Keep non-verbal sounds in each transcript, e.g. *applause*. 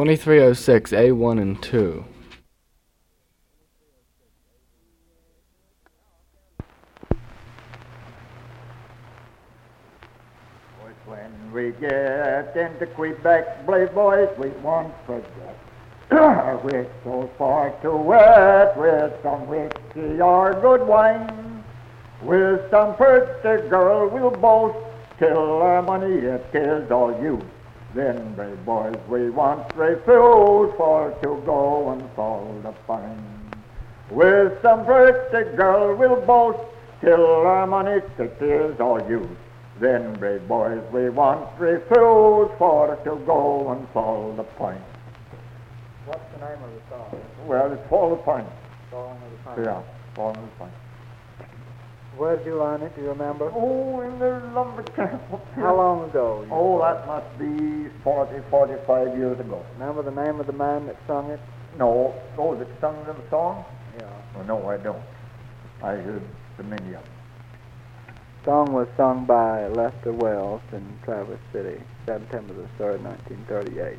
2306 A1 and 2. When we get into Quebec, brave boys, we won't forget. *clears throat* with so far to wet, with some whiskey or good wine, with some pretty girl we'll boast till our money it is all used. Then, brave boys, we want refuse for to go and fall the fine. With some pretty girl we'll boast till our money it is all used. Then, brave boys, we want refuse for to go and fall the pine. What's the name of the song? Well, it's fall the pine. Song of the Pine. Yeah, fall the pine. Where did you learn it? Do you remember? Oh, in the lumber *laughs* camp. How long ago? Oh, that must be 40, 45 years ago. Remember the name of the man that sung it? No, oh, that sung them song? Yeah. Oh, no, I don't. I heard the many of them. Song was sung by Lester Wells in Traverse City, September the 3rd, 1938.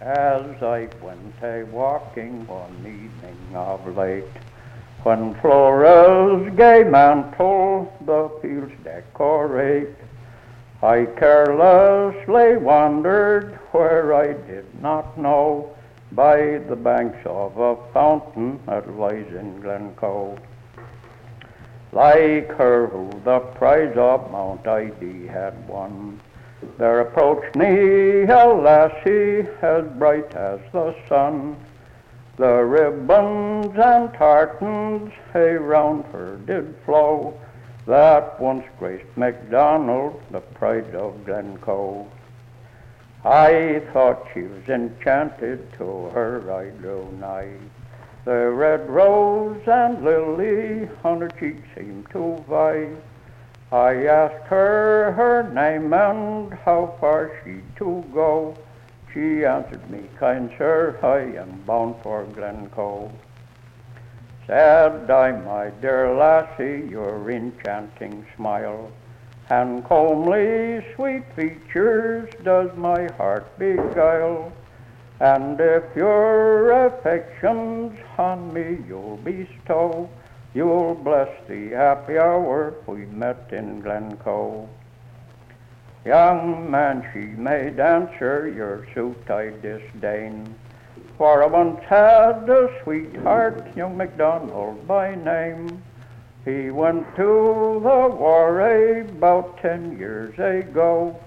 As I went a walking one evening of late, when Flora's gay mantle the fields decorate, I carelessly wandered where I did not know, by the banks of a fountain that lies in Glencoe. Like her who the prize of Mount Ida had won, there approached me a lassie as bright as the sun. The ribbons and tartans around her did flow, that once graced MacDonald, the pride of Glencoe. I thought she was enchanted, to her I drew nigh. The red rose and lily on her cheek seemed to vie. I asked her her name and how far she to go. She answered me, kind sir, I am bound for Glencoe. Said I, my dear lassie, your enchanting smile and comely sweet features does my heart beguile. And if your affections on me you'll bestow, you'll bless the happy hour we met in Glencoe. Young man, she made answer, your suit I disdain. For I once had a sweetheart, young MacDonald by name. He went to the war about ten years ago,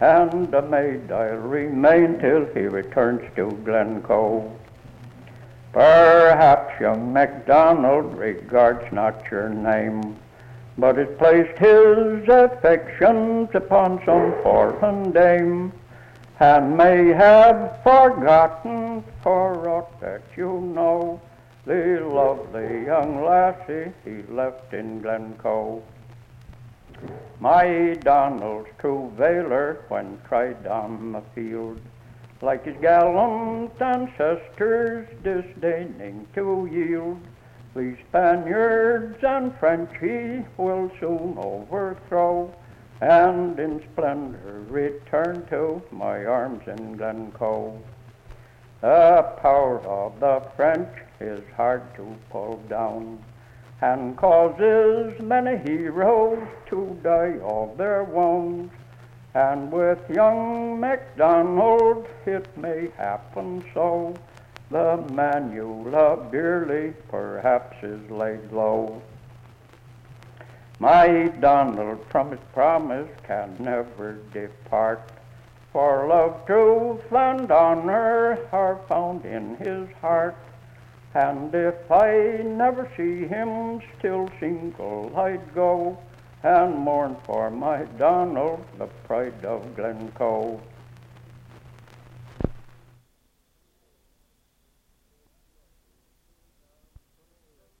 and a maid I'll remain till he returns to Glencoe. Perhaps young MacDonald regards not your name, but has placed his affections upon some foreign dame, and may have forgotten, for aught that you know, the lovely young lassie he left in Glencoe. My Donald's true valor when tried on the field, like his gallant ancestors disdaining to yield, the Spaniards and French he will soon overthrow, and in splendor return to my arms in Glencoe. The power of the French is hard to pull down, and causes many heroes to die of their wounds. And with young MacDonald it may happen so. The man you love dearly perhaps is laid low. My Donald from his promise can never depart. For love, truth, and honor are found in his heart. And if I never see him, still single I'd go and mourn for my Donald, the pride of Glencoe.